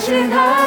是他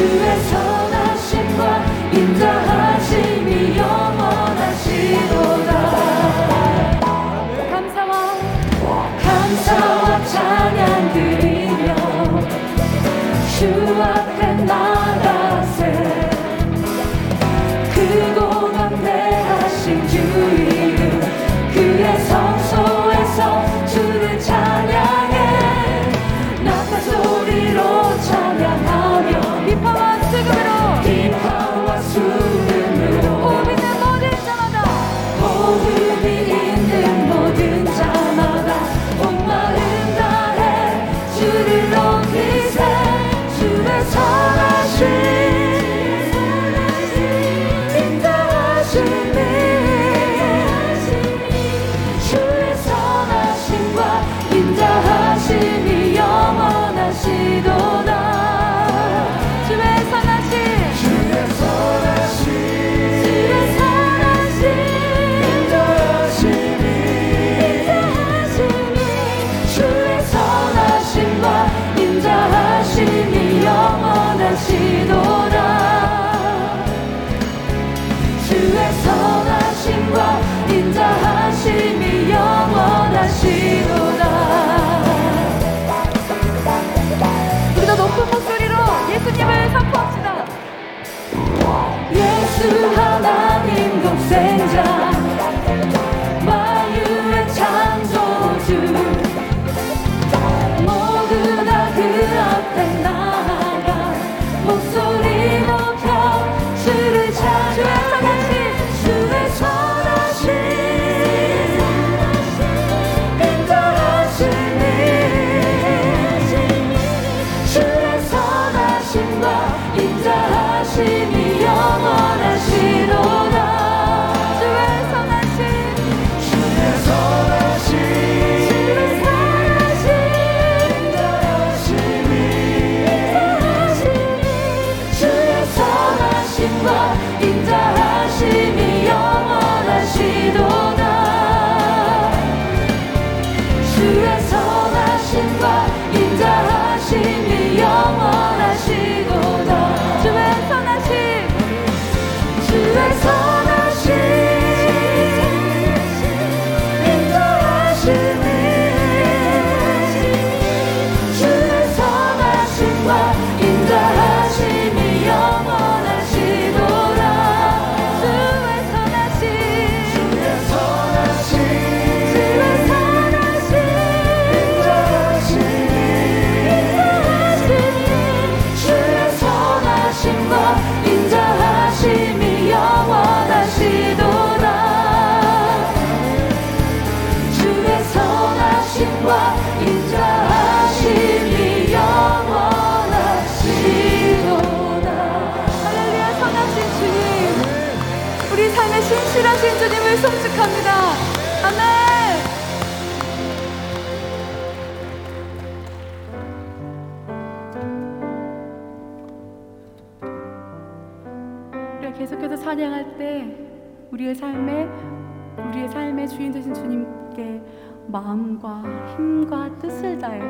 주의 선하심과 인자하심이 영원하시도다. 감사와 감사와 찬양 드리며 주와 우리 주님을 송축합니다. 아멘. 우리가 계속해서 찬양할 때 우리의 삶에 우리의 삶의 주인 되신 주님께 마음과 힘과 뜻을 다해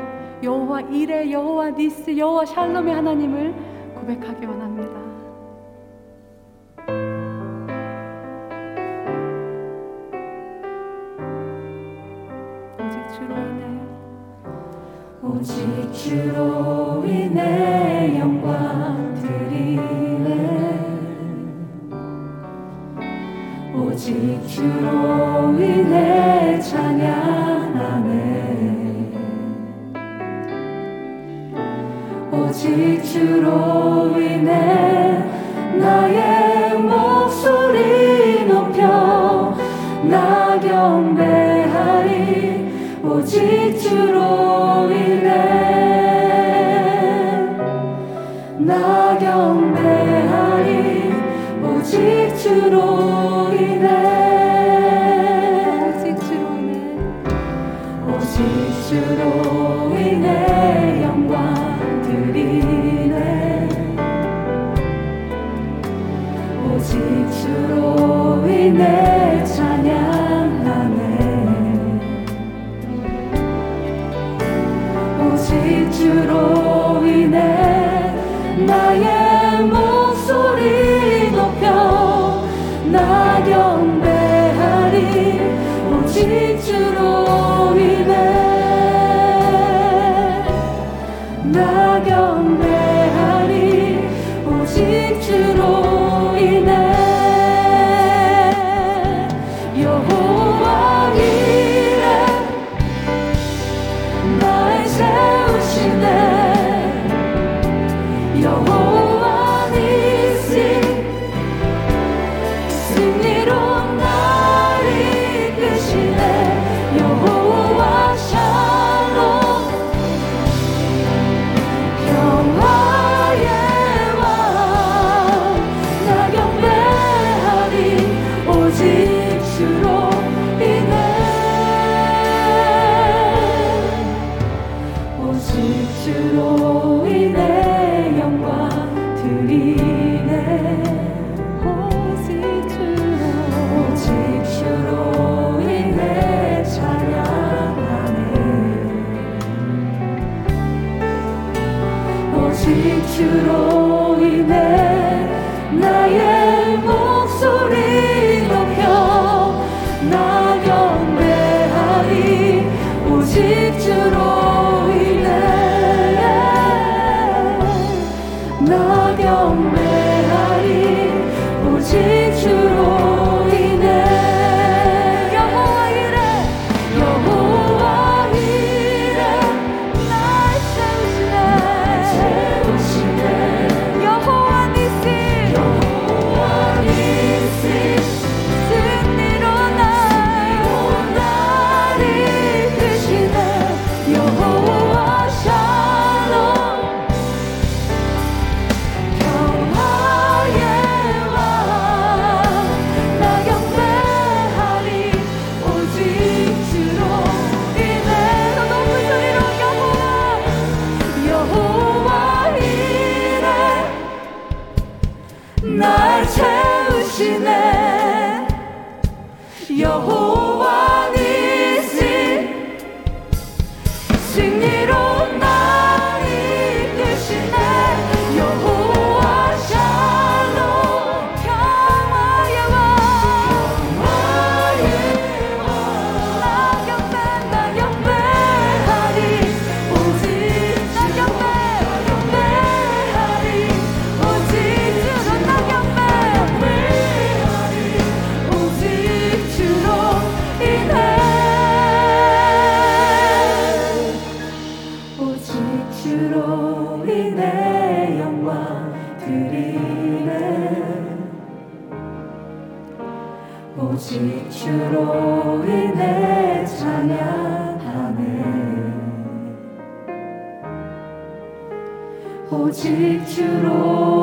여호와 이레 여호와 니스 여호와 샬롬의 하나님을 고백하기 원합니다. 주로 인해 영광 드리네. 오직 주로 인해 찬양하네. 오직 주로 인해 나의 목소리 높여 나 경배하리. 오직 주로 담대하니 오직 주로 인해 your home. 주로 인해 찬양하네. 오직 주로